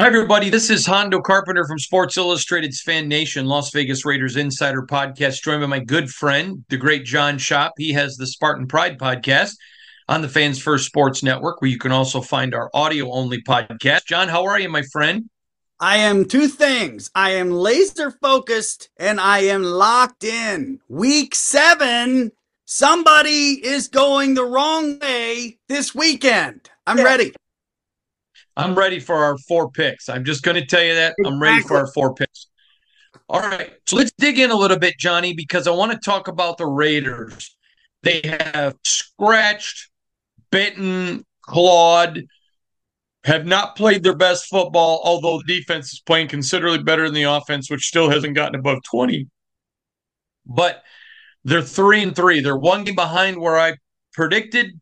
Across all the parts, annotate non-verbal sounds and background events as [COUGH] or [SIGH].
Hi, everybody. This is Hondo Carpenter from Sports Illustrated's Fan Nation, Las Vegas Raiders Insider Podcast, joined by my good friend, the great John Shop. He has the Spartan Pride podcast on the Fans First Sports Network, where you can also find our audio only podcast. John, how are you, my friend? I am two things. I am laser focused and I am locked in. Week seven, somebody is going the wrong way this weekend. I'm Yeah. ready. I'm ready for our four picks. I'm just going to tell you that. I'm ready for our four picks. All right. So let's dig in a little bit, Johnny, because I want to talk about the Raiders. They have scratched, bitten, clawed, have not played their best football, although the defense is playing considerably better than the offense, which still hasn't gotten above 20. But they're three and three. They're one game behind where I predicted.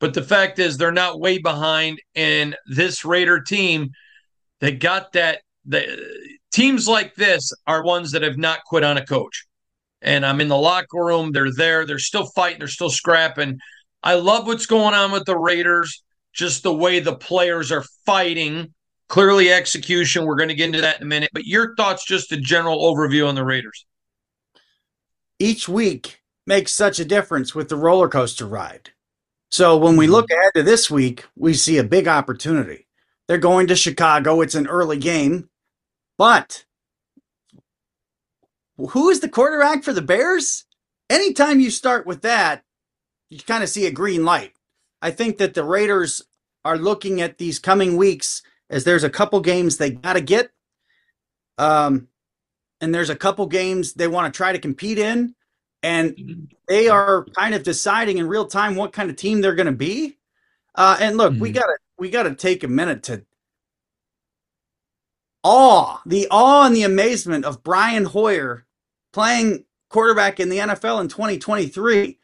But the fact is, they're not way behind. And this Raider team, they got that. The teams like this are ones that have not quit on a coach. And I'm in the locker room. They're there. They're still fighting. They're still scrapping. I love what's going on with the Raiders. Just the way the players are fighting. Clearly, execution. We're going to get into that in a minute. But your thoughts, just a general overview on the Raiders. Each week makes such a difference with the roller coaster ride. So when we look ahead to this week, we see a big opportunity. They're going to Chicago. It's an early game. But who is the quarterback for the Bears? Anytime you start with that, you kind of see a green light. I think that the Raiders are looking at these coming weeks as there's a couple games they got to get. Um, and there's a couple games they want to try to compete in. And they are kind of deciding in real time what kind of team they're going to be. Uh, and look, we Mhm. gotta we gotta take a minute to awe the awe and the amazement of Brian Hoyer playing quarterback in the NFL in 2023.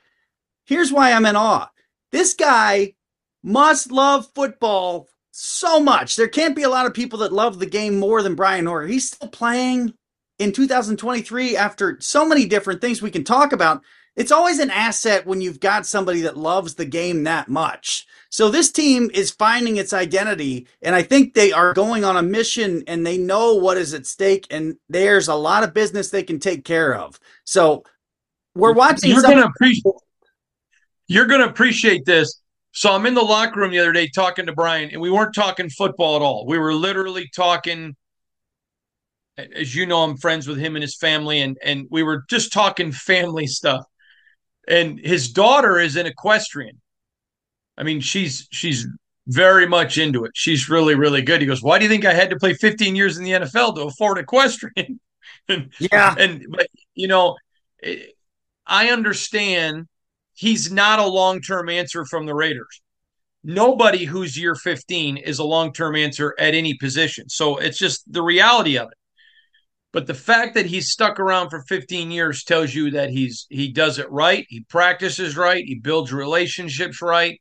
Here's why I'm in awe. This guy must love football so much. There can't be a lot of people that love the game more than Brian Hoyer. He's still playing in 2023 after so many different things we can talk about. it's always an asset when you've got somebody that loves the game that much. So this team is finding its identity, and I think they are going on a mission and they know what is at stake, and there's a lot of business they can take care of. So we're watching. You're gonna appreciate. You're gonna appreciate this. So I'm in the locker room the other day talking to Brian, and we weren't talking football at all. We were literally talking. As you know, I'm friends with him and his family, and and we were just talking family stuff. And his daughter is an equestrian. I mean, she's she's very much into it. She's really really good. He goes, "Why do you think I had to play 15 years in the NFL to afford equestrian?" [LAUGHS] and, Yeah. and but you know, it, I understand he's not a long term answer from the Raiders. Nobody who's year 15 is a long term answer at any position. So it's just the reality of it. But the fact that he's stuck around for 15 years tells you that he's he does it right, he practices right, he builds relationships right,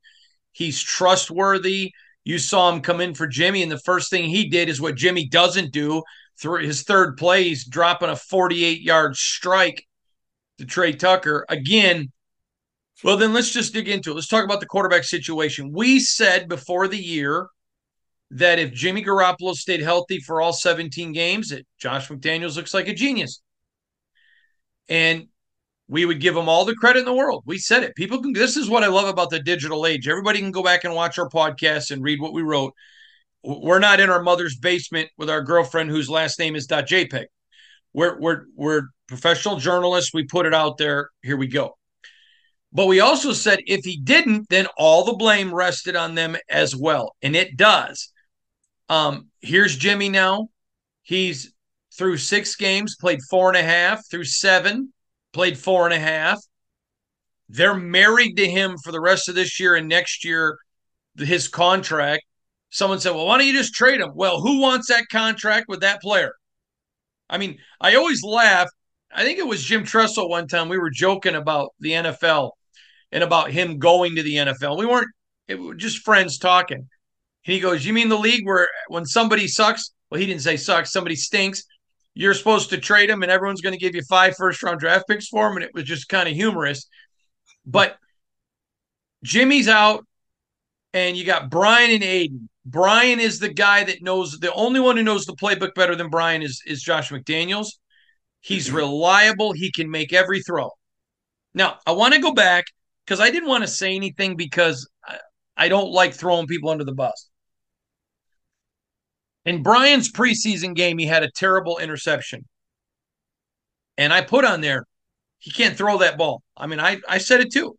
he's trustworthy. You saw him come in for Jimmy, and the first thing he did is what Jimmy doesn't do. Through his third play, he's dropping a 48 yard strike to Tre Tucker. Again, well, then let's just dig into it. Let's talk about the quarterback situation. We said before the year that if Jimmy Garoppolo stayed healthy for all 17 games, that Josh McDaniels looks like a genius. And we would give him all the credit in the world. We said it. People can, this is what I love about the digital age. Everybody can go back and watch our podcast and read what we wrote. We're not in our mother's basement with our girlfriend whose last name is .jpeg. We're, we're, we're professional journalists. We put it out there. Here we go. But we also said if he didn't, then all the blame rested on them as well. And it does. Um, here's Jimmy now. He's through six games, played four and a half, through seven, played four and a half. They're married to him for the rest of this year and next year, his contract. Someone said, Well, why don't you just trade him? Well, who wants that contract with that player? I mean, I always laugh. I think it was Jim Tressel one time. We were joking about the NFL and about him going to the NFL. We weren't it just friends talking. And he goes, You mean the league where when somebody sucks, well, he didn't say sucks, somebody stinks, you're supposed to trade him and everyone's going to give you five first round draft picks for him. And it was just kind of humorous. But Jimmy's out, and you got Brian and Aidan. Brian is the guy that knows the only one who knows the playbook better than Brian is, is Josh McDaniels. He's mm-hmm. reliable, he can make every throw. Now, I want to go back because I didn't want to say anything because I, I don't like throwing people under the bus. In Brian's preseason game, he had a terrible interception. And I put on there, he can't throw that ball. I mean, I, I said it too.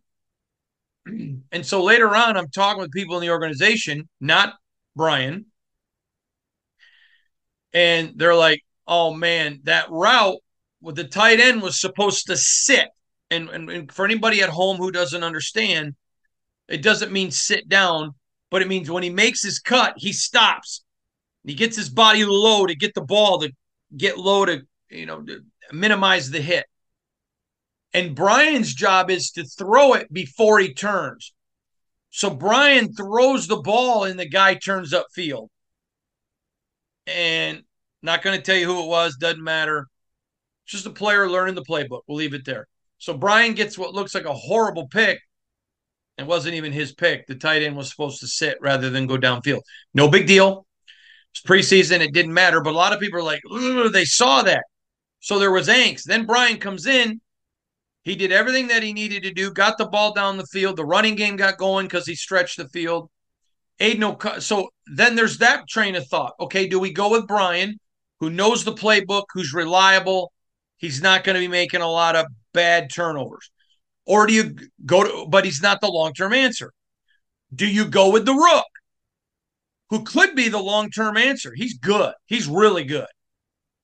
[CLEARS THROAT] And so later on, I'm talking with people in the organization, not Brian. And they're like, oh man, that route with the tight end was supposed to sit. And, and, and for anybody at home who doesn't understand, it doesn't mean sit down, but it means when he makes his cut, he stops. He gets his body low to get the ball to get low to, you know, to minimize the hit. And Brian's job is to throw it before he turns. So Brian throws the ball and the guy turns upfield. And not going to tell you who it was, doesn't matter. Just a player learning the playbook. We'll leave it there. So Brian gets what looks like a horrible pick. It wasn't even his pick. The tight end was supposed to sit rather than go downfield. No big deal. Preseason. It didn't matter. But a lot of people are like, they saw that. So there was angst. Then Brian comes in. He did everything that he needed to do, got the ball down the field. The running game got going because he stretched the field. Aidan So then there's that train of thought. Okay, do we go with Brian, who knows the playbook, who's reliable? He's not going to be making a lot of bad turnovers. Or do you go to, but he's not the long term answer. Do you go with the Rook, who could be the long term answer? He's good. He's really good.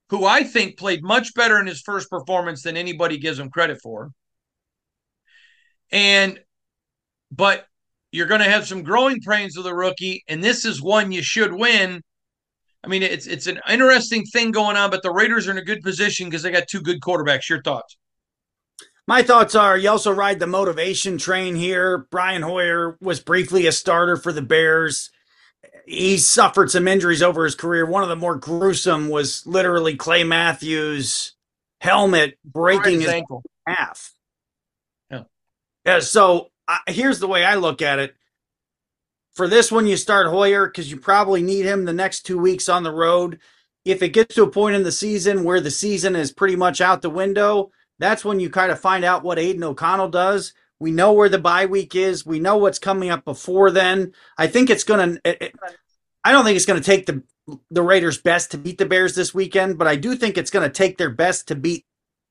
Who I think played much better in his first performance than anybody gives him credit for. And, but you're going to have some growing pains with a rookie, and this is one you should win. I mean, it's it's an interesting thing going on, but the Raiders are in a good position because they got two good quarterbacks. Your thoughts? My thoughts are you also ride the motivation train here. Brian Hoyer was briefly a starter for the Bears. He suffered some injuries over his career. One of the more gruesome was literally Clay Matthews' helmet breaking his, his ankle half. Yeah, yeah so uh, here's the way I look at it. For this one, you start Hoyer because you probably need him the next two weeks on the road. If it gets to a point in the season where the season is pretty much out the window, that's when you kind of find out what Aidan O'Connell does. We know where the bye week is. We know what's coming up before then. I think it's going to. I don't think it's going to take the the Raiders' best to beat the Bears this weekend, but I do think it's going to take their best to beat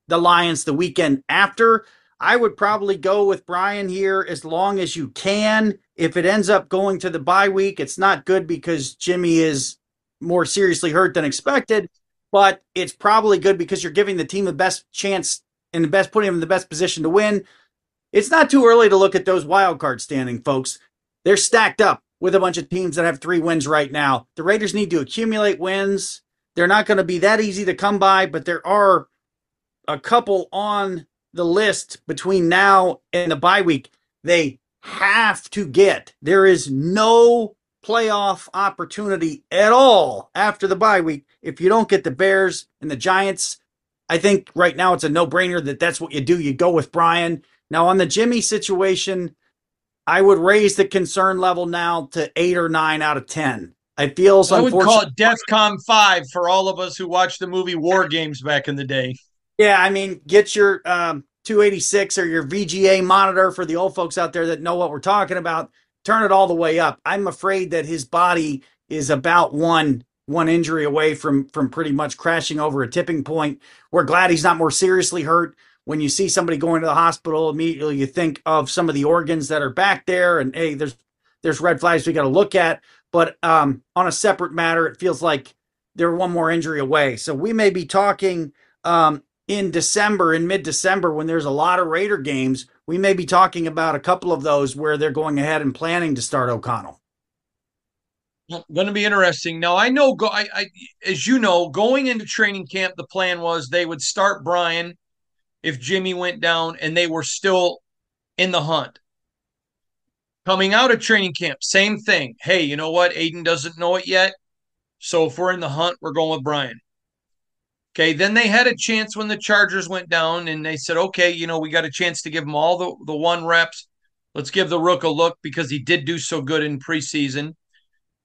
the Lions the weekend after. I would probably go with Brian here as long as you can. If it ends up going to the bye week, it's not good because Jimmy is more seriously hurt than expected, but it's probably good because you're giving the team the best chance and the best putting them in the best position to win. It's not too early to look at those wild card standing, folks. They're stacked up with a bunch of teams that have three wins right now. The Raiders need to accumulate wins. They're not going to be that easy to come by, but there are a couple on the list between now and the bye week, they have to get. There is no playoff opportunity at all after the bye week if you don't get the Bears and the Giants. I think right now it's a no brainer that that's what you do. You go with Brian. Now, on the Jimmy situation, I would raise the concern level now to eight or nine out of 10. I feel I would call it DEFCON 5 for all of us who watched the movie War Games back in the day. Yeah, I mean, get your um, 286 or your VGA monitor for the old folks out there that know what we're talking about. Turn it all the way up. I'm afraid that his body is about one one injury away from from pretty much crashing over a tipping point. We're glad he's not more seriously hurt. When you see somebody going to the hospital, immediately you think of some of the organs that are back there, and hey, there's there's red flags we got to look at. But um, on a separate matter, it feels like they're one more injury away. So we may be talking um, in December, in mid December, when there's a lot of Raider games, we may be talking about a couple of those where they're going ahead and planning to start O'Connell. Going to be interesting. Now, I know, go, I, I, as you know, going into training camp, the plan was they would start Brian if Jimmy went down, and they were still in the hunt. Coming out of training camp, same thing. Hey, you know what? Aidan doesn't know it yet. So if we're in the hunt, we're going with Brian. Okay, then they had a chance when the Chargers went down, and they said, okay, you know, we got a chance to give him all the, the one reps. Let's give the Rook a look because he did do so good in preseason.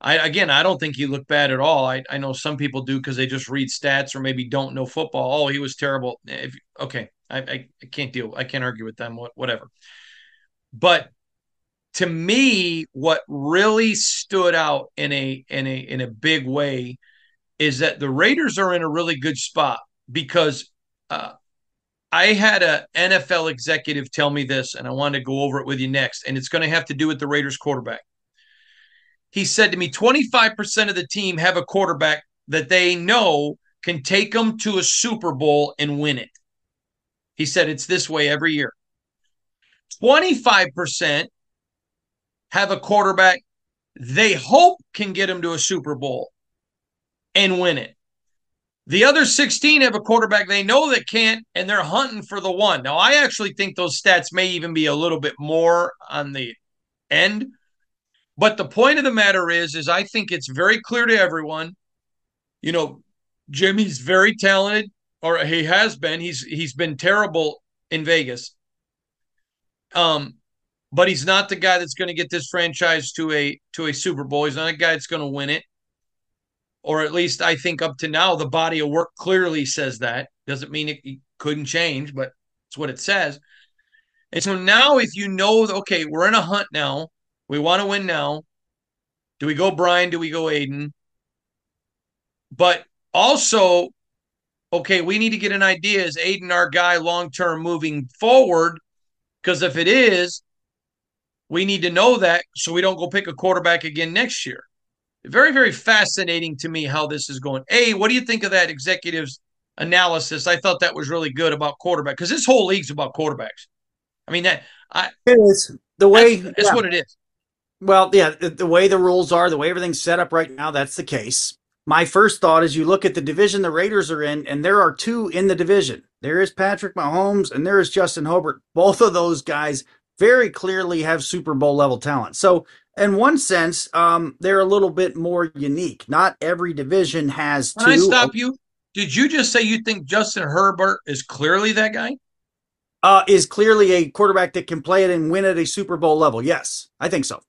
I again, I don't think he looked bad at all. I, I know some people do because they just read stats or maybe don't know football. Oh, he was terrible. If, okay, I, I, I can't deal. I can't argue with them. Whatever. But to me, what really stood out in a in a in a big way is that the Raiders are in a really good spot because uh, I had a NFL executive tell me this, and I wanted to go over it with you next, and it's going to have to do with the Raiders quarterback. He said to me, 25% of the team have a quarterback that they know can take them to a Super Bowl and win it. He said it's this way every year. 25% have a quarterback they hope can get them to a Super Bowl and win it. The other 16 have a quarterback they know that can't, and they're hunting for the one. Now, I actually think those stats may even be a little bit more on the end. But the point of the matter is, is I think it's very clear to everyone. You know, Jimmy's very talented, or he has been. He's he's been terrible in Vegas. Um, but he's not the guy that's going to get this franchise to a to a Super Bowl. He's not a guy that's going to win it or at least I think up to now, the body of work clearly says that. Doesn't mean it, it couldn't change, but it's what it says. And so now, if you know, okay, we're in a hunt now, we want to win now. Do we go Brian? Do we go Aidan? But also, okay, we need to get an idea is Aidan our guy long term moving forward? Because if it is, we need to know that so we don't go pick a quarterback again next year very, very fascinating to me how this is going. A, what do you think of that executive's analysis? I thought that was really good about quarterback because this whole league's about quarterbacks. I mean that I it is the way that's, that's yeah. what it is. Well, yeah, the, the way the rules are, the way everything's set up right now, that's the case. My first thought is you look at the division the Raiders are in, and there are two in the division. There is Patrick Mahomes and there is Justin Herbert. Both of those guys very clearly have Super Bowl level talent. So in one sense, um, they're a little bit more unique. Not every division has Can two. I stop you? Did you just say you think Justin Herbert is clearly that guy? uh, is clearly a quarterback that can play it and win at a Super Bowl level. Yes, I think so.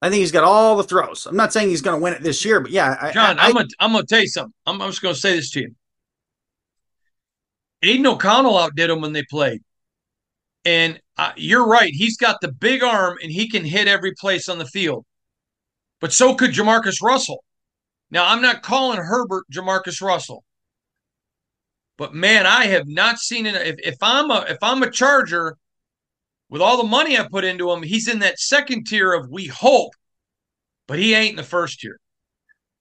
I think he's got all the throws. I'm not saying he's going to win it this year, but yeah, I, John, I, I'm gonna I'm gonna tell you something. I'm, I'm just gonna say this to you. Aidan O'Connell outdid him when they played, and uh, you're right. He's got the big arm and he can hit every place on the field. But so could JaMarcus Russell. Now I'm not calling Herbert JaMarcus Russell, but man, I have not seen it. If, if I'm a if I'm a Charger, with all the money I put into him, he's in that second tier of we hope, but he ain't in the first tier.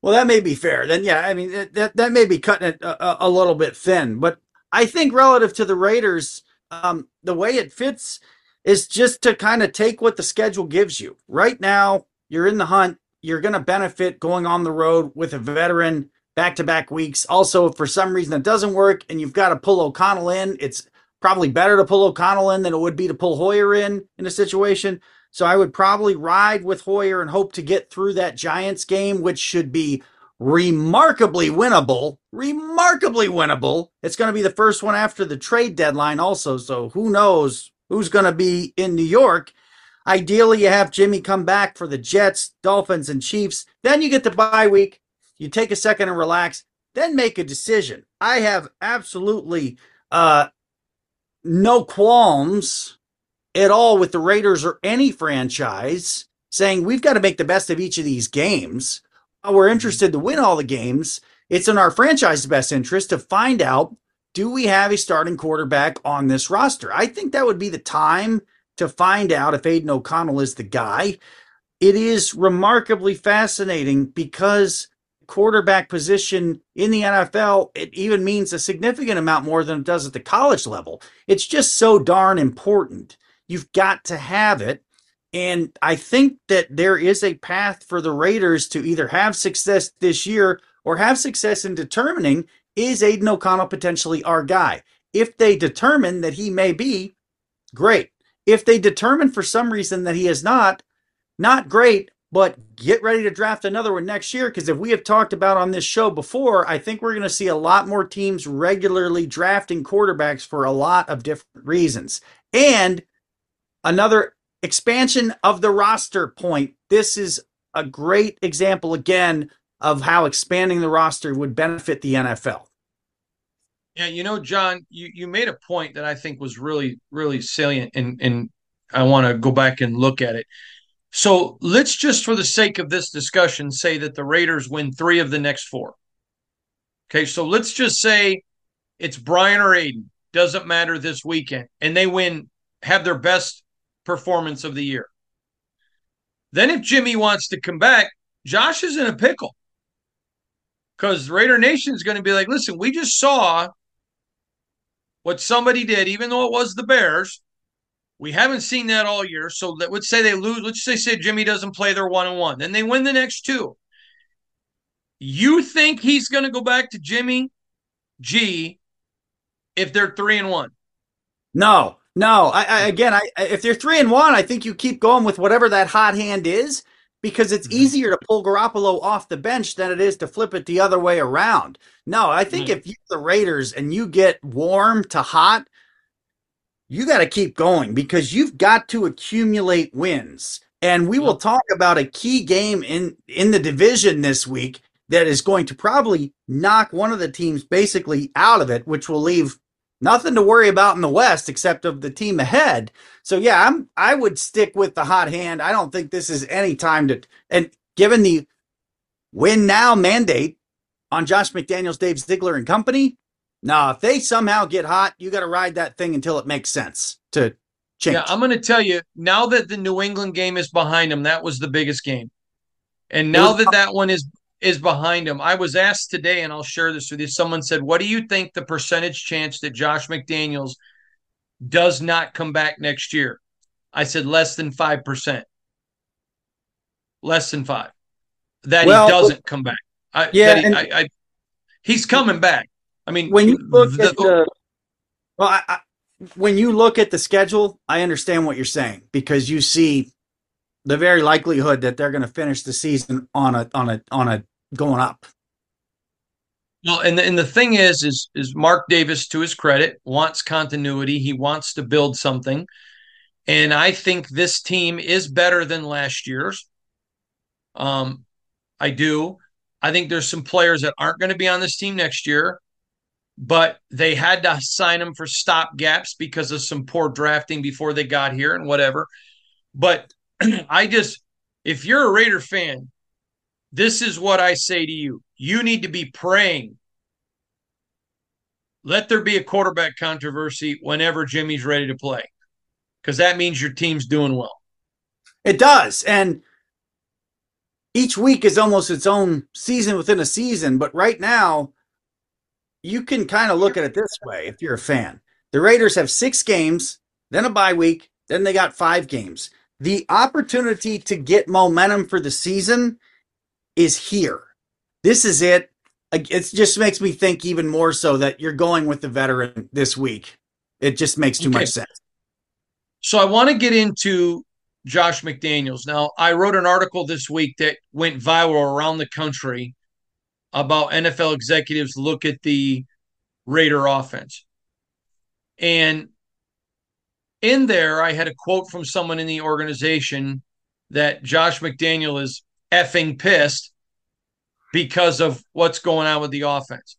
Well, that may be fair. Then, yeah, I mean that that, may be cutting it a, a, little bit thin. But I think relative to the Raiders, um, the way it fits is just to kind of take what the schedule gives you. Right now, you're in the hunt. You're going to benefit going on the road with a veteran back to back weeks. Also, if for some reason it doesn't work and you've got to pull O'Connell in, it's probably better to pull O'Connell in than it would be to pull Hoyer in in a situation. So I would probably ride with Hoyer and hope to get through that Giants game, which should be remarkably winnable. Remarkably winnable. It's going to be the first one after the trade deadline, also. So who knows who's going to be in New York? Ideally, you have Jimmy come back for the Jets, Dolphins, and Chiefs. Then you get the bye week. You take a second and relax, then make a decision. I have absolutely uh, no qualms at all with the Raiders or any franchise saying we've got to make the best of each of these games. Uh, we're interested to win all the games. It's in our franchise's best interest to find out do we have a starting quarterback on this roster? I think that would be the time to find out if Aidan O'Connell is the guy. It is remarkably fascinating because quarterback position in the NFL, it even means a significant amount more than it does at the college level. It's just so darn important. You've got to have it. And I think that there is a path for the Raiders to either have success this year or have success in determining is Aidan O'Connell potentially our guy? If they determine that he may be, great. If they determine for some reason that he is not, not great, but get ready to draft another one next year because if we have talked about on this show before, I think we're going to see a lot more teams regularly drafting quarterbacks for a lot of different reasons. And another expansion of the roster point. This is a great example again of how expanding the roster would benefit the NFL. Yeah, you know, John, you, you made a point that I think was really, really salient, and and I want to go back and look at it. So let's just, for the sake of this discussion, say that the Raiders win three of the next four. Okay, so let's just say it's Brian or Aidan, doesn't matter this weekend, and they win, have their best performance of the year. Then, if Jimmy wants to come back, Josh is in a pickle because Raider Nation is going to be like, listen, we just saw what somebody did, even though it was the Bears, we haven't seen that all year. So let, us say they lose. Let's say say Jimmy doesn't play their one and one. Then they win the next two. You think he's going to go back to Jimmy G if they're three and one? No, no. I, I again, I if they're three and one, I think you keep going with whatever that hot hand is because it's mm-hmm. easier to pull Garoppolo off the bench than it is to flip it the other way around. No, I think mm-hmm. if you're the Raiders and you get warm to hot, you got to keep going because you've got to accumulate wins. And we will talk about a key game in in the division this week that is going to probably knock one of the teams basically out of it, which will leave nothing to worry about in the West except of the team ahead. So yeah, I'm I would stick with the hot hand. I don't think this is any time to and given the win now mandate on Josh McDaniels, Dave Ziegler and company, now, if they somehow get hot, you got to ride that thing until it makes sense to change. Yeah, I'm going to tell you now that the New England game is behind them, that was the biggest game. And now that that one is is behind him, I was asked today, and I'll share this with you. Someone said, "What do you think the percentage chance that Josh McDaniels does not come back next year?" I said less than five percent. Less than five. That well, he doesn't come back. I, yeah, he, and- I, I, he's coming back. I mean, when you look the, at the well, I, I, when you look at the schedule, I understand what you're saying because you see the very likelihood that they're going to finish the season on a on a on a going up. Well, and the, and the thing is, is is Mark Davis, to his credit, wants continuity. He wants to build something, and I think this team is better than last year's. Um, I do. I think there's some players that aren't going to be on this team next year, but they had to sign them for stop gaps because of some poor drafting before they got here and whatever. But [CLEARS THROAT] I just, if you're a Raider fan, this is what I say to you. You need to be praying. Let there be a quarterback controversy whenever Jimmy's ready to play, because that means your team's doing well. It does. And each week is almost its own season within a season. But right now, you can kind of look at it this way if you're a fan. The Raiders have six games, then a bye week, then they got five games. The opportunity to get momentum for the season is here. This is it. It just makes me think even more so that you're going with the veteran this week. It just makes too okay. much sense. So I want to get into Josh McDaniels. Now, I wrote an article this week that went viral around the country about NFL executives look at the Raider offense. And in there, I had a quote from someone in the organization that Josh McDaniel is effing pissed because of what's going on with the offense.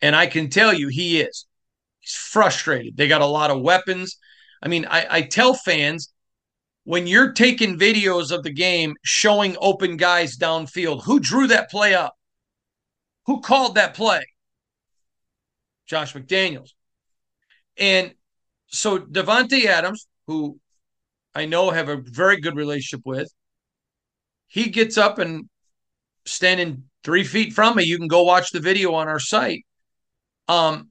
And I can tell you he is. He's frustrated. They got a lot of weapons. I mean, I, I tell fans when you're taking videos of the game showing open guys downfield, who drew that play up? Who called that play? Josh McDaniels. And so Davante Adams, who I know have a very good relationship with, he gets up and standing three feet from me. You can go watch the video on our site. Um,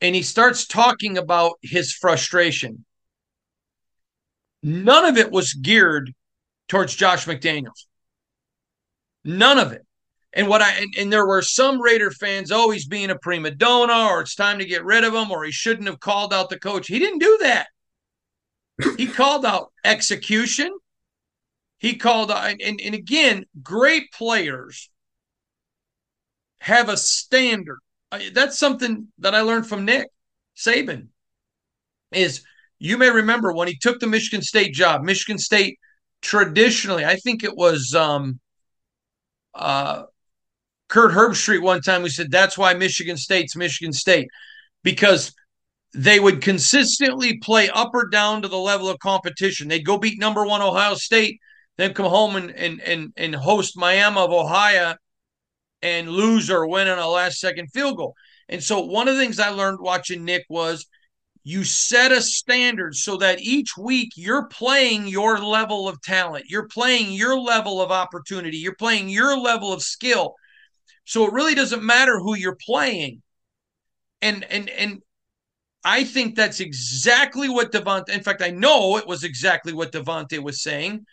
and he starts talking about his frustration. None of it was geared towards Josh McDaniels. None of it. And what I and, and, there were some Raider fans always being a prima donna, or it's time to get rid of him, or he shouldn't have called out the coach. He didn't do that. he [LAUGHS] called out execution. He called out, and, and again, great players have a standard. That's something that I learned from Nick Saban. Is you may remember when he took the Michigan State job. Michigan State traditionally, I think it was um, uh, Kirk Herbstreit one time who said that's why Michigan State's Michigan State because they would consistently play up or down to the level of competition. They'd go beat number one Ohio State, then come home and and and, and host Miami of Ohio and lose or win on a last second field goal. And so one of the things I learned watching Nick was you set a standard so that each week you're playing your level of talent, you're playing your level of opportunity, you're playing your level of skill. So it really doesn't matter who you're playing. And and and I think that's exactly what Davante. In fact, I know it was exactly what Davante was saying.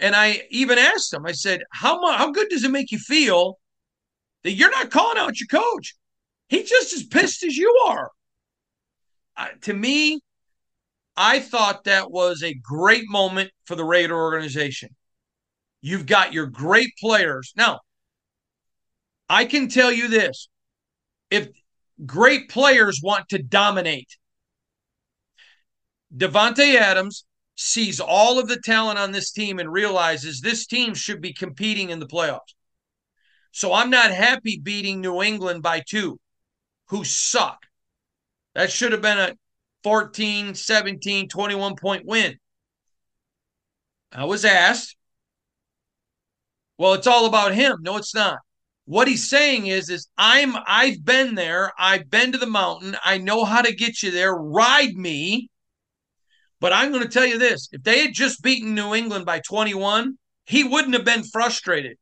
And I even asked him. I said, "How? How good does it make you feel that you're not calling out your coach? He's just as pissed as you are." Uh, to me, I thought that was a great moment for the Raider organization. You've got your great players now. I can tell you this if great players want to dominate, Davante Adams sees all of the talent on this team and realizes this team should be competing in the playoffs. So I'm not happy beating New England by two, who suck. That should have been a 14, 17, 21 point win. I was asked, well, it's all about him. No, it's not. What he's saying is, is I'm I've been there. I've been to the mountain. I know how to get you there. Ride me. But I'm going to tell you this: if they had just beaten New England by 21, he wouldn't have been frustrated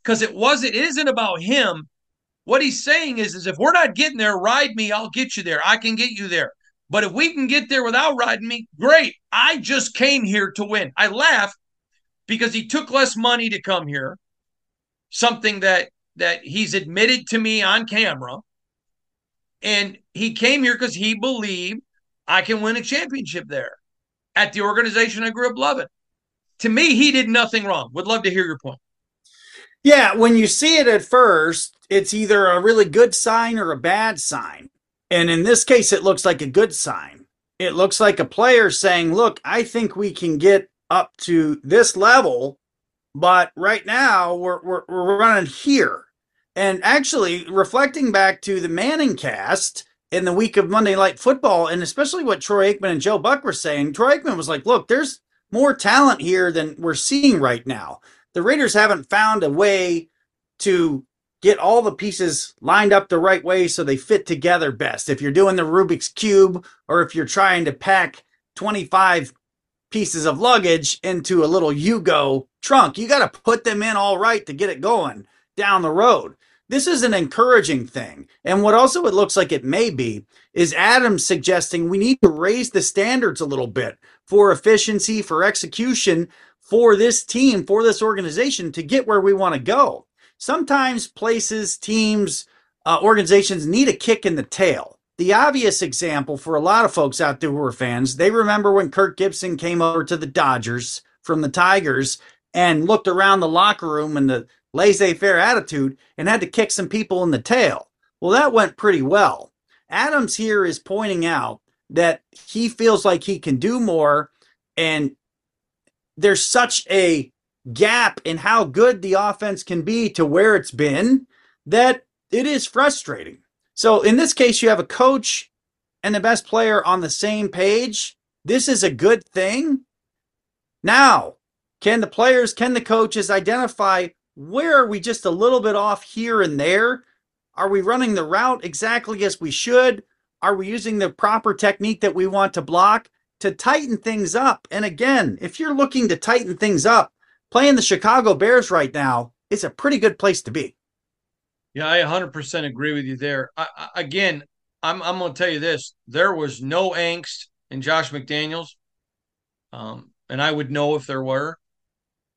because it was it isn't about him. What he's saying is, is if we're not getting there, ride me. I'll get you there. I can get you there. But if we can get there without riding me, great. I just came here to win. I laugh because he took less money to come here, something that that he's admitted to me on camera. And he came here because he believed I can win a championship there at the organization I grew up loving. To me, he did nothing wrong. Would love to hear your point. Yeah, when you see it at first, it's either a really good sign or a bad sign. And in this case, it looks like a good sign. It looks like a player saying, Look, I think we can get up to this level, but right now we're, we're, we're running here. And actually, reflecting back to the ManningCast in the week of Monday Night Football, and especially what Troy Aikman and Joe Buck were saying, Troy Aikman was like, Look, there's more talent here than we're seeing right now. The Raiders haven't found a way to get all the pieces lined up the right way so they fit together best. If you're doing the Rubik's Cube or if you're trying to pack 25 pieces of luggage into a little Yugo trunk, you got to put them in all right to get it going down the road. This is an encouraging thing. And what also it looks like it may be is Adam suggesting we need to raise the standards a little bit for efficiency, for execution, for this team, for this organization to get where we want to go sometimes places, teams, uh, organizations need a kick in the tail. The obvious example for a lot of folks out there who are fans, they remember when Kirk Gibson came over to the Dodgers from the Tigers and looked around the locker room and the laissez faire attitude and had to kick some people in the tail. Well, that went pretty well. Adams here is pointing out that he feels like he can do more and there's such a gap in how good the offense can be to where it's been that it is frustrating. So in this case, you have a coach and the best player on the same page. This is a good thing. Now, can the players, can the coaches identify where are we just a little bit off here and there? Are we running the route exactly as we should? Are we using the proper technique that we want to block to tighten things up? And again, if you're looking to tighten things up, playing the Chicago Bears right now is a pretty good place to be. Yeah, I 100% agree with you there. I, I, again, I'm, I'm going to tell you this there was no angst in Josh McDaniels. Um, and I would know if there were.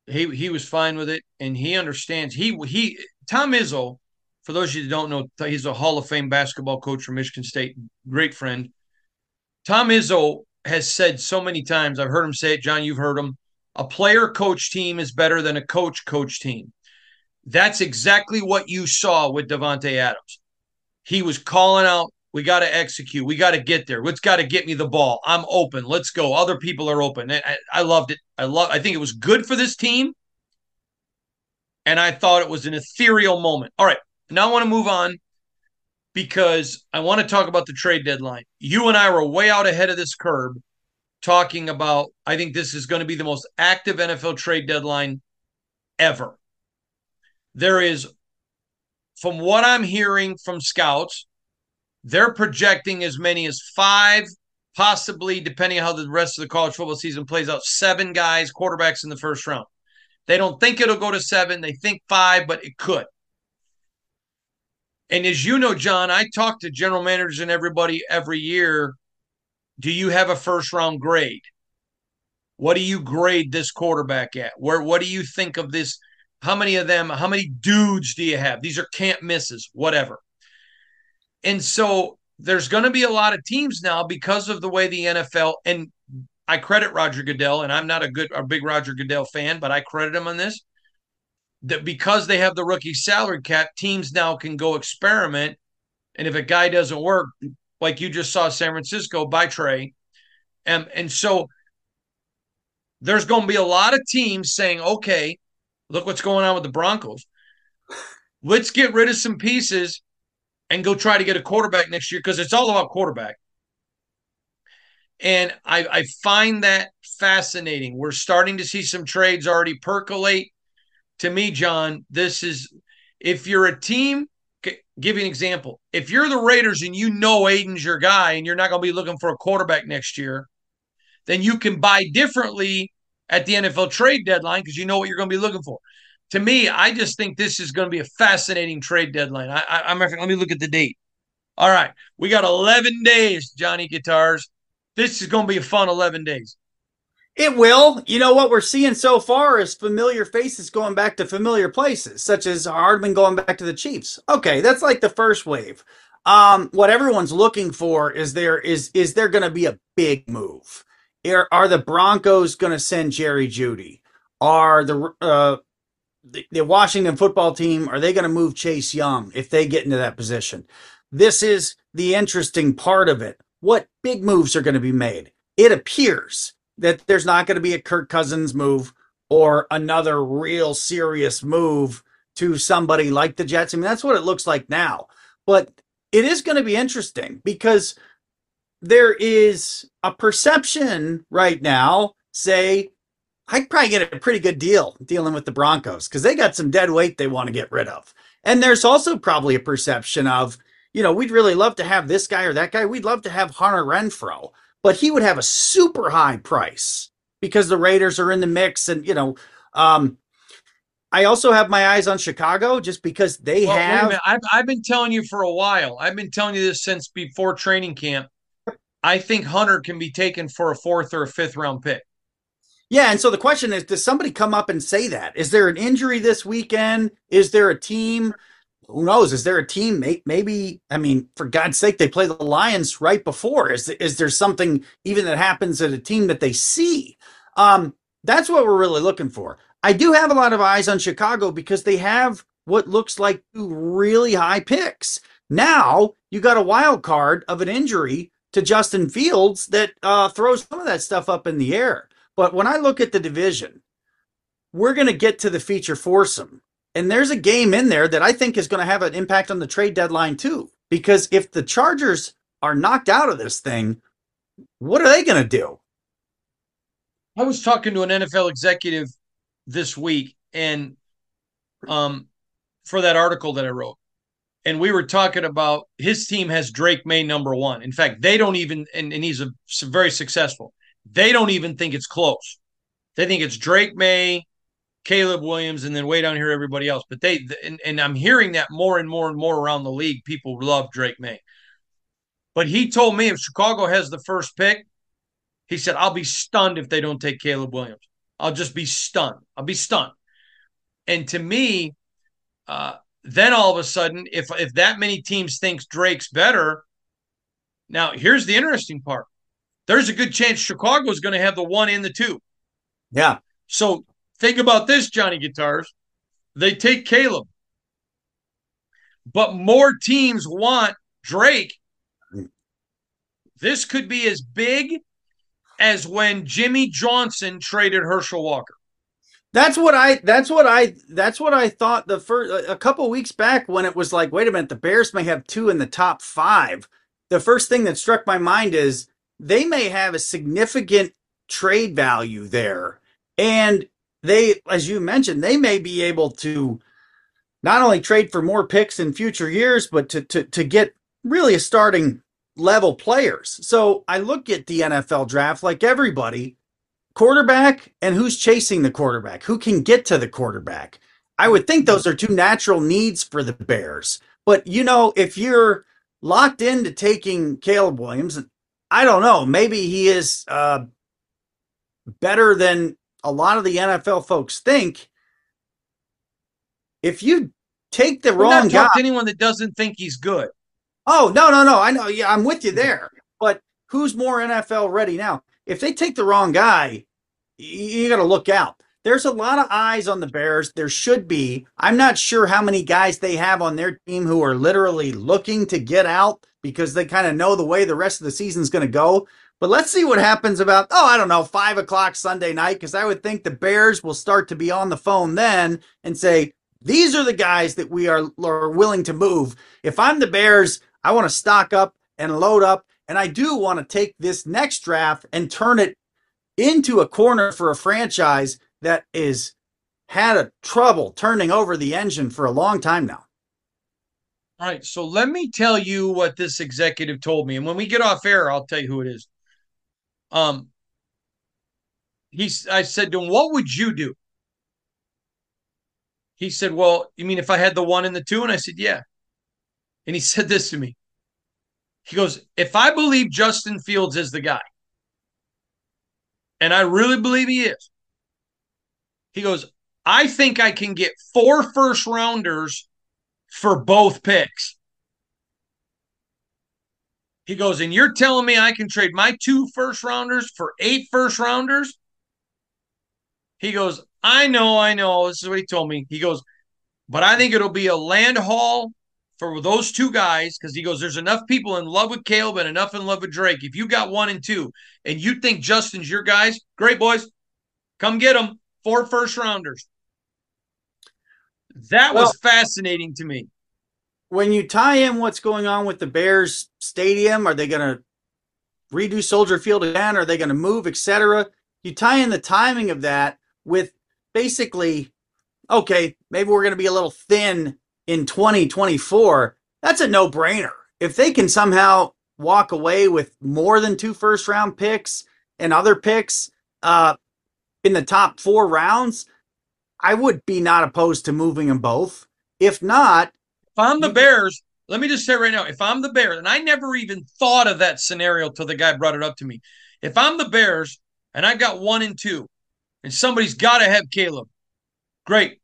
He he was fine with it, and he understands. He he Tom Izzo, for those of you that don't know, he's a Hall of Fame basketball coach from Michigan State, great friend. Tom Izzo has said so many times. I've heard him say it. John, you've heard him a player coach team is better than a coach coach team. That's exactly what you saw with Davante Adams. He was calling out, we got to execute. We got to get there. Let's got to get me the ball. I'm open. Let's go. Other people are open. I, I loved it. I love I think it was good for this team. And I thought it was an ethereal moment. All right. Now I want to move on because I want to talk about the trade deadline. You and I were way out ahead of this curve talking about I think this is going to be the most active NFL trade deadline ever. There is, from what I'm hearing from scouts, they're projecting as many as five, possibly, depending on how the rest of the college football season plays out, seven guys, quarterbacks in the first round. They don't think it'll go to seven. They think five, but it could. And as you know, John, I talk to general managers and everybody every year do you have a first round grade? What do you grade this quarterback at? Where what do you think of this? How many of them, how many dudes do you have? These are can't misses, whatever. And so there's going to be a lot of teams now because of the way the NFL and I credit Roger Goodell, and I'm not a good a big Roger Goodell fan, but I credit him on this. That because they have the rookie salary cap, teams now can go experiment. And if a guy doesn't work, like you just saw San Francisco by Trey. And, and so there's going to be a lot of teams saying, okay, look what's going on with the Broncos. Let's get rid of some pieces and go try to get a quarterback next year because it's all about quarterback. And I, I find that fascinating. We're starting to see some trades already percolate. To me, John, this is if you're a team give you an example. If you're the Raiders and you know Aidan's your guy and you're not going to be looking for a quarterback next year, then you can buy differently at the NFL trade deadline because you know what you're going to be looking for. To me, I just think this is going to be a fascinating trade deadline. I, I, I'm let me look at the date. All right, we got 11 days, Johnny Guitars. This is going to be a fun 11 days. It will. You know what we're seeing so far is familiar faces going back to familiar places, such as Hardman going back to the Chiefs. Okay, that's like the first wave. Um, what everyone's looking for is there is is there going to be a big move? Are, are the Broncos going to send Jerry Jeudy? Are the uh, the, Washington football team, are they going to move Chase Young if they get into that position? This is the interesting part of it. What big moves are going to be made? It appears that there's not going to be a Kirk Cousins move or another real serious move to somebody like the Jets. I mean, that's what it looks like now. But it is going to be interesting because there is a perception right now, say, I would probably get a pretty good deal dealing with the Broncos because they got some dead weight they want to get rid of. And there's also probably a perception of, you know, we'd really love to have this guy or that guy. We'd love to have Hunter Renfrow, but he would have a super high price because the Raiders are in the mix. And, you know, um, I also have my eyes on Chicago just because they Well, have. I've, I've been telling you for a while. I've been telling you this since before training camp. I think Hunter can be taken for a fourth or a fifth round pick. Yeah, and so the question is, does somebody come up and say that? Is there an injury this weekend? Is there a team? Who knows? Is there a team? Maybe, I mean, for God's sake, they play the Lions right before. Is is there something even that happens at a team that they see? Um, that's what we're really looking for. I do have a lot of eyes on Chicago because they have what looks like two really high picks. Now you got a wild card of an injury to Justin Fields that uh, throws some of that stuff up in the air. But when I look at the division, we're going to get to the feature foursome. And there's a game in there that I think is going to have an impact on the trade deadline too. Because if the Chargers are knocked out of this thing, what are they going to do? I was talking to an NFL executive this week and um for that article that I wrote. And we were talking about his team has Drake Maye number one. In fact, they don't even, and, and he's a, very successful. They don't even think it's close. They think it's Drake Maye, Caleb Williams, and then way down here everybody else. But they, and, and I'm hearing that more and more and more around the league. People love Drake Maye. But he told me if Chicago has the first pick, he said, I'll be stunned if they don't take Caleb Williams. I'll just be stunned. I'll be stunned. And to me, uh, then all of a sudden, if if that many teams thinks Drake's better, now here's the interesting part. There's a good chance Chicago is going to have the one and the two. Yeah. So think about this, Johnny Guitars. They take Caleb, but more teams want Drake. Mm. This could be as big as when Jimmy Johnson traded Herschel Walker. That's what I that's what I that's what I thought the first a couple weeks back when it was like wait a minute the Bears may have two in the top 5. The first thing that struck my mind is they may have a significant trade value there and they as you mentioned they may be able to not only trade for more picks in future years but to to to get really a starting level players. So I look at the NFL draft like everybody quarterback and who's chasing the quarterback, who can get to the quarterback. I would think those are two natural needs for the Bears. But you know, if you're locked into taking Caleb Williams, I don't know, maybe he is uh, better than a lot of the NFL folks think. If you take the We're wrong guy, to anyone that doesn't think he's good. Oh, no, no, no. I know. Yeah, I'm with you there. But who's more NFL ready now? If they take the wrong guy, you got to look out. There's a lot of eyes on the Bears. There should be. I'm not sure how many guys they have on their team who are literally looking to get out because they kind of know the way the rest of the season's going to go. But let's see what happens about, oh, I don't know, five o'clock Sunday night, because I would think the Bears will start to be on the phone then and say, these are the guys that we are, are willing to move. If I'm the Bears, I want to stock up and load up. And I do want to take this next draft and turn it into a corner for a franchise that is had a trouble turning over the engine for a long time now. All right. So let me tell you what this executive told me. And when we get off air, I'll tell you who it is. Um, he's I said to him, What would you do? He said, Well, you mean if I had the one and the two? And I said, Yeah. And he [LAUGHS] said this to me. He goes, If I believe Justin Fields is the guy, and I really believe he is, he goes, I think I can get four first rounders for both picks. He goes, and you're telling me I can trade my two first rounders for eight first rounders? He goes, I know, I know. This is what he told me. He goes, but I think it'll be a land haul for those two guys because he goes, there's enough people in love with Caleb and enough in love with Drake. If you got one and two and you think Justin's your guys, great boys, come get them. Four first rounders. That Well- was fascinating to me. when you tie in what's going on with the Bears stadium, are they going to redo Soldier Field again? Are they going to move, etc.? You tie in the timing of that with basically, okay, maybe we're going to be a little thin in 2024. That's a no brainer. If they can somehow walk away with more than two first round picks and other picks uh, in the top four rounds, I would be not opposed to moving them both. If not, If I'm the Bears, let me just say right now, if I'm the Bears, and I never even thought of that scenario till the guy brought it up to me. If I'm the Bears and I got one and two, and somebody's got to have Caleb, great.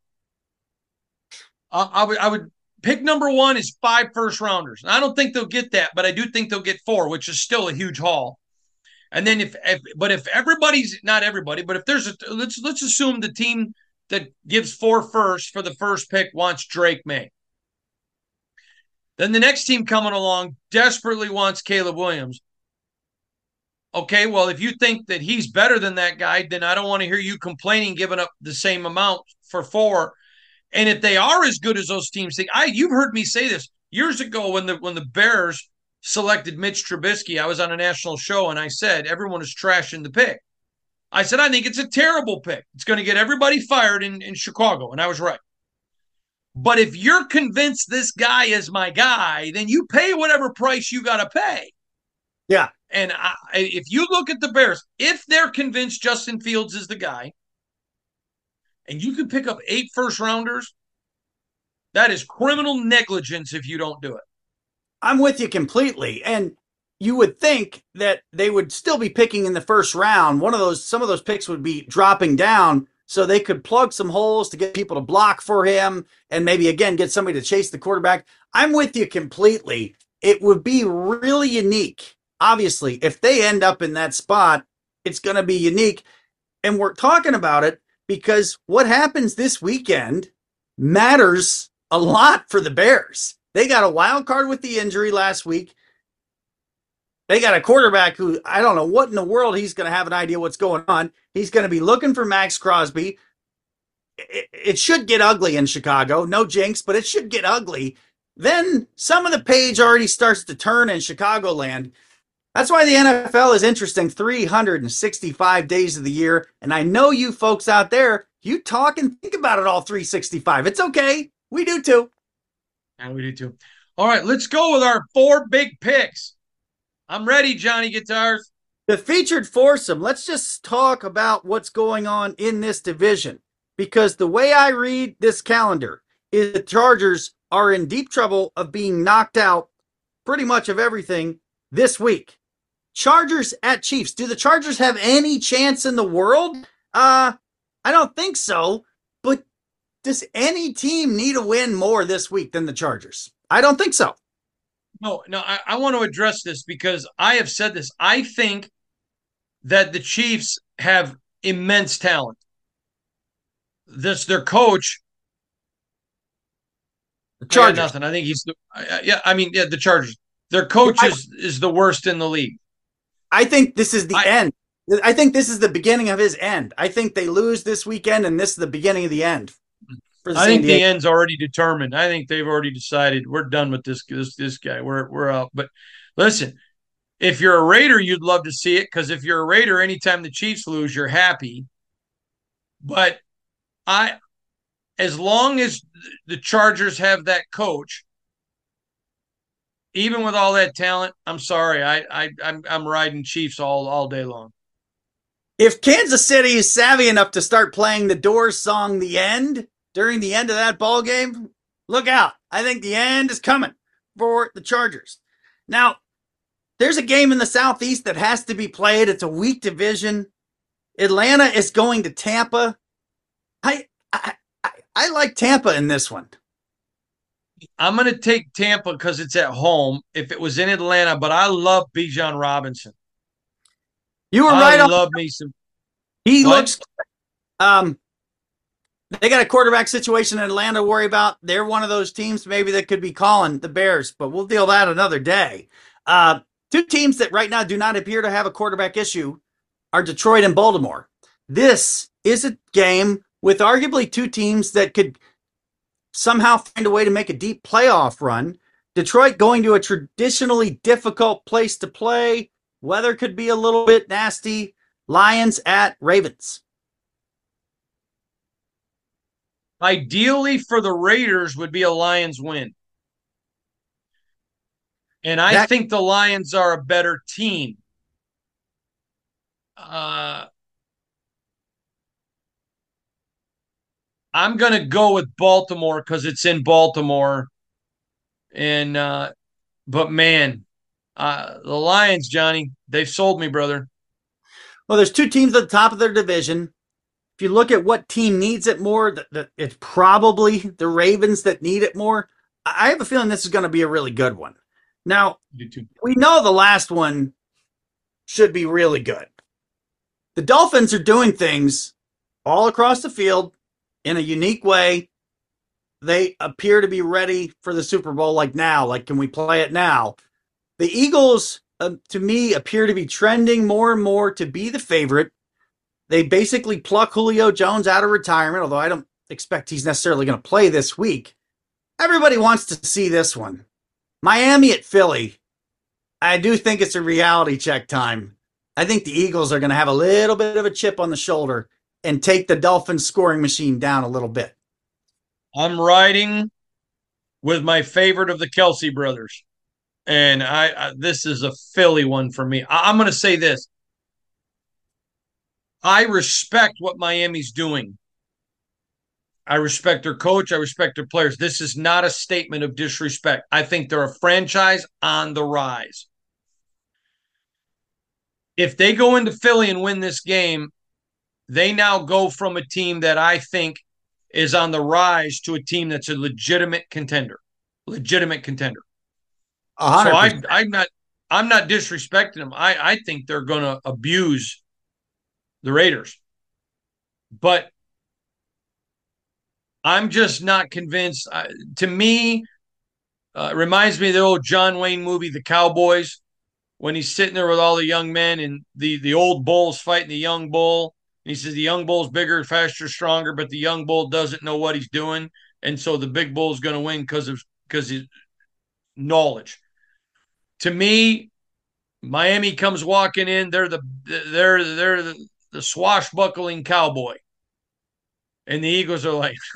I, I would I would pick number one is five first rounders. And I don't think they'll get that, but I do think they'll get four, which is still a huge haul. And then if, if but if everybody's not everybody, but if there's a let's let's assume the team that gives four first for the first pick wants Drake Maye. Then the next team coming along desperately wants Caleb Williams. Okay, well, if you think that he's better than that guy, then I don't want to hear you complaining giving up the same amount for four. And if they are as good as those teams think, I you've heard me say this years ago when the when the Bears selected Mitch Trubisky, I was on a national show and I said everyone is trashing the pick. I said I think it's a terrible pick. It's going to get everybody fired in, in Chicago, and I was right. But if you're convinced this guy is my guy, then you pay whatever price you got to pay. Yeah. And I, if you look at the Bears, if they're convinced Justin Fields is the guy, and you can pick up eight first rounders, that is criminal negligence if you don't do it. I'm with you completely. And you would think that they would still be picking in the first round. One of those, some of those picks would be dropping down so they could plug some holes to get people to block for him and maybe again get somebody to chase the quarterback. I'm with you completely. It would be really unique. Obviously, if they end up in that spot, it's going to be unique. And we're talking about it because what happens this weekend matters a lot for the Bears. They got a wild card with the injury last week. They got a quarterback who I don't know what in the world he's going to have an idea what's going on. He's going to be looking for Maxx Crosby. It, it should get ugly in Chicago. No jinx, but it should get ugly. Then some of the page already starts to turn in Chicagoland. That's why the NFL is interesting 365 days of the year. And I know you folks out there, you talk and think about it all 365. It's okay. We do too. And we do too. All right, let's go with our four big picks. I'm ready, Johnny Guitars. The featured foursome, let's just talk about what's going on in this division. Because the way I read this calendar is the Chargers are in deep trouble of being knocked out pretty much of everything this week. Chargers at Chiefs. Do the Chargers have any chance in the world? Uh, I don't think so. But does any team need a win more this week than the Chargers? I don't think so. No, no, I, I want to address this because I have said this. I think that the Chiefs have immense talent. This their coach. The I Chargers. nothing. I think he's the I- yeah. I mean, yeah, the Chargers. Their coach is is the worst in the league. I think this is the I- end. I think this is the beginning of his end. I think they lose this weekend, and this is the beginning of the end. For the I think the end's already determined. I think they've already decided we're done with this this this guy. We're we're out. But listen, if you're a Raider, you'd love to see it because if you're a Raider, anytime the Chiefs lose, you're happy. But I, as long as the Chargers have that coach, even with all that talent, I'm sorry, I I I'm I'm riding Chiefs all all day long. if Kansas City is savvy enough to start playing the Doors song "The End" during the end of that ball game, look out! I think the end is coming for the Chargers. Now, there's a game in the Southeast that has to be played. It's a weak division. Atlanta is going to Tampa. I I I, I like Tampa in this one. I'm going to take Tampa because it's at home. If it was in Atlanta, but I love Bijan Robinson. You were I right on. love me some. He What? looks. Um, they got a quarterback situation in Atlanta to worry about. They're one of those teams maybe that could be calling the Bears, but we'll deal that another day. Uh, two teams that right now do not appear to have a quarterback issue are Detroit and Baltimore. This is a game with arguably two teams that could somehow find a way to make a deep playoff run. Detroit going to a traditionally difficult place to play. Weather could be a little bit nasty. Lions at Ravens. Ideally for the Raiders would be a Lions win. And I That- think the Lions are a better team. Uh, I'm going to go with Baltimore because it's in Baltimore. And, uh, but man, uh, the Lions, Johnny, they've sold me, brother. Well, there's two teams at the top of their division. If you look at what team needs it more, th- th- it's probably the Ravens that need it more. I I have a feeling this is going to be a really good one. Now, we know the last one should be really good. The Dolphins are doing things all across the field in a unique way. They appear to be ready for the Super Bowl like now. Like, can we play it now? The Eagles, uh, to me, appear to be trending more and more to be the favorite. They basically pluck Julio Jones out of retirement, although I don't expect he's necessarily going to play this week. Everybody wants to see this one. Miami at Philly. I do think it's a reality check time. I think the Eagles are going to have a little bit of a chip on the shoulder and take the Dolphins scoring machine down a little bit. I'm riding with my favorite of the Kelce brothers, and I, I this is a Philly one for me. I, I'm going to say this: I respect what Miami's doing. I respect their coach. I respect their players. This is not a statement of disrespect. I think they're a franchise on the rise. If they go into Philly and win this game, they now go from a team that I think is on the rise to a team that's a legitimate contender. Legitimate contender. A So I. I'm not I'm not disrespecting them. I, I think they're going to abuse the Raiders, but I'm just not convinced. To me, uh, it reminds me of the old John Wayne movie, The Cowboys, when he's sitting there with all the young men and the the old bull's fighting the young bull. And he says the young bull's bigger, faster, stronger, but the young bull doesn't know what he's doing, and so the big bull's going to win because of because his knowledge. To me, Miami comes walking in. They're the they're they're the, the swashbuckling cowboy, and the Eagles are like, [LAUGHS]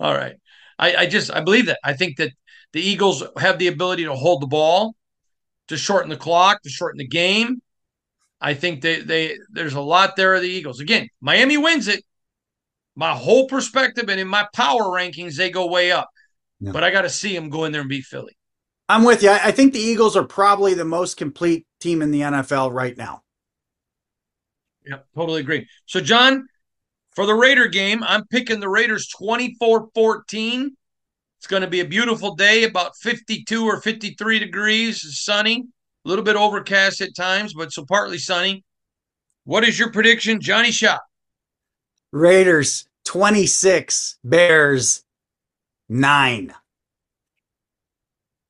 all right. I, I just I believe that. I think that the Eagles have the ability to hold the ball, to shorten the clock, to shorten the game. I think they they there's a lot there of the Eagles. Again, Miami wins it. My whole perspective and in my power rankings, they go way up. Yeah. But I got to see them go in there and beat Philly. I'm with you. I I think the Eagles are probably the most complete team in the NFL right now. Yep, totally agree. So, John, for the Raider game, I'm picking the Raiders 24 14. It's going to be a beautiful day, about 52 or 53 degrees, sunny, a little bit overcast at times, but so partly sunny. What is your prediction, Johnny Shop? Raiders 26, Bears 9.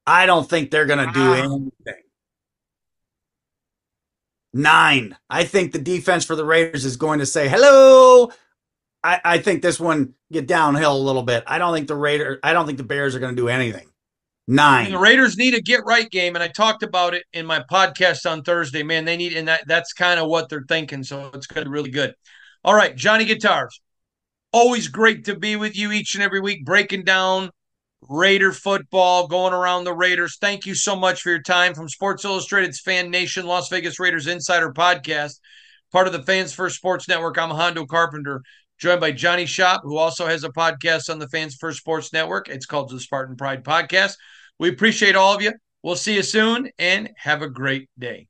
I don't think they're going to do ah. anything. Nine. I think the defense for the Raiders is going to say hello. I, I think this one get downhill a little bit. I don't think the Raider. I don't think the Bears are going to do anything. And Nine. the Raiders need a get right game, and I talked about it in my podcast on Thursday. Man, they need, and that, that's kind of what they're thinking. So it's going to be really good. All right, Johnny Guitars. Always great to be with you each and every week, breaking down Raider football, going around the Raiders. Thank you so much for your time from Sports Illustrated's Fan Nation Las Vegas Raiders Insider Podcast, part of the Fans First Sports Network. I'm Hondo Carpenter, joined by Johnny Shop, who also has a podcast on the Fans First Sports Network. It's called the Spartan Pride Podcast. We appreciate all of you. We'll see you soon and have a great day.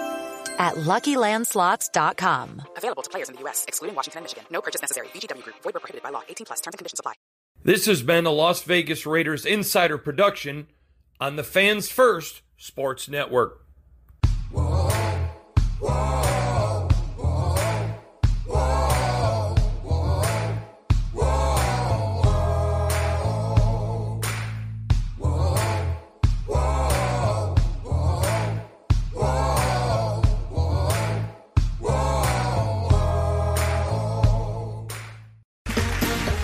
at LuckyLandSlots.com. Available to players in the U.S., excluding Washington and Michigan. No purchase necessary. VGW Group. Void where prohibited by law. 18 plus. Terms and conditions apply. This has been a Las Vegas Raiders insider production on the Fans First Sports Network.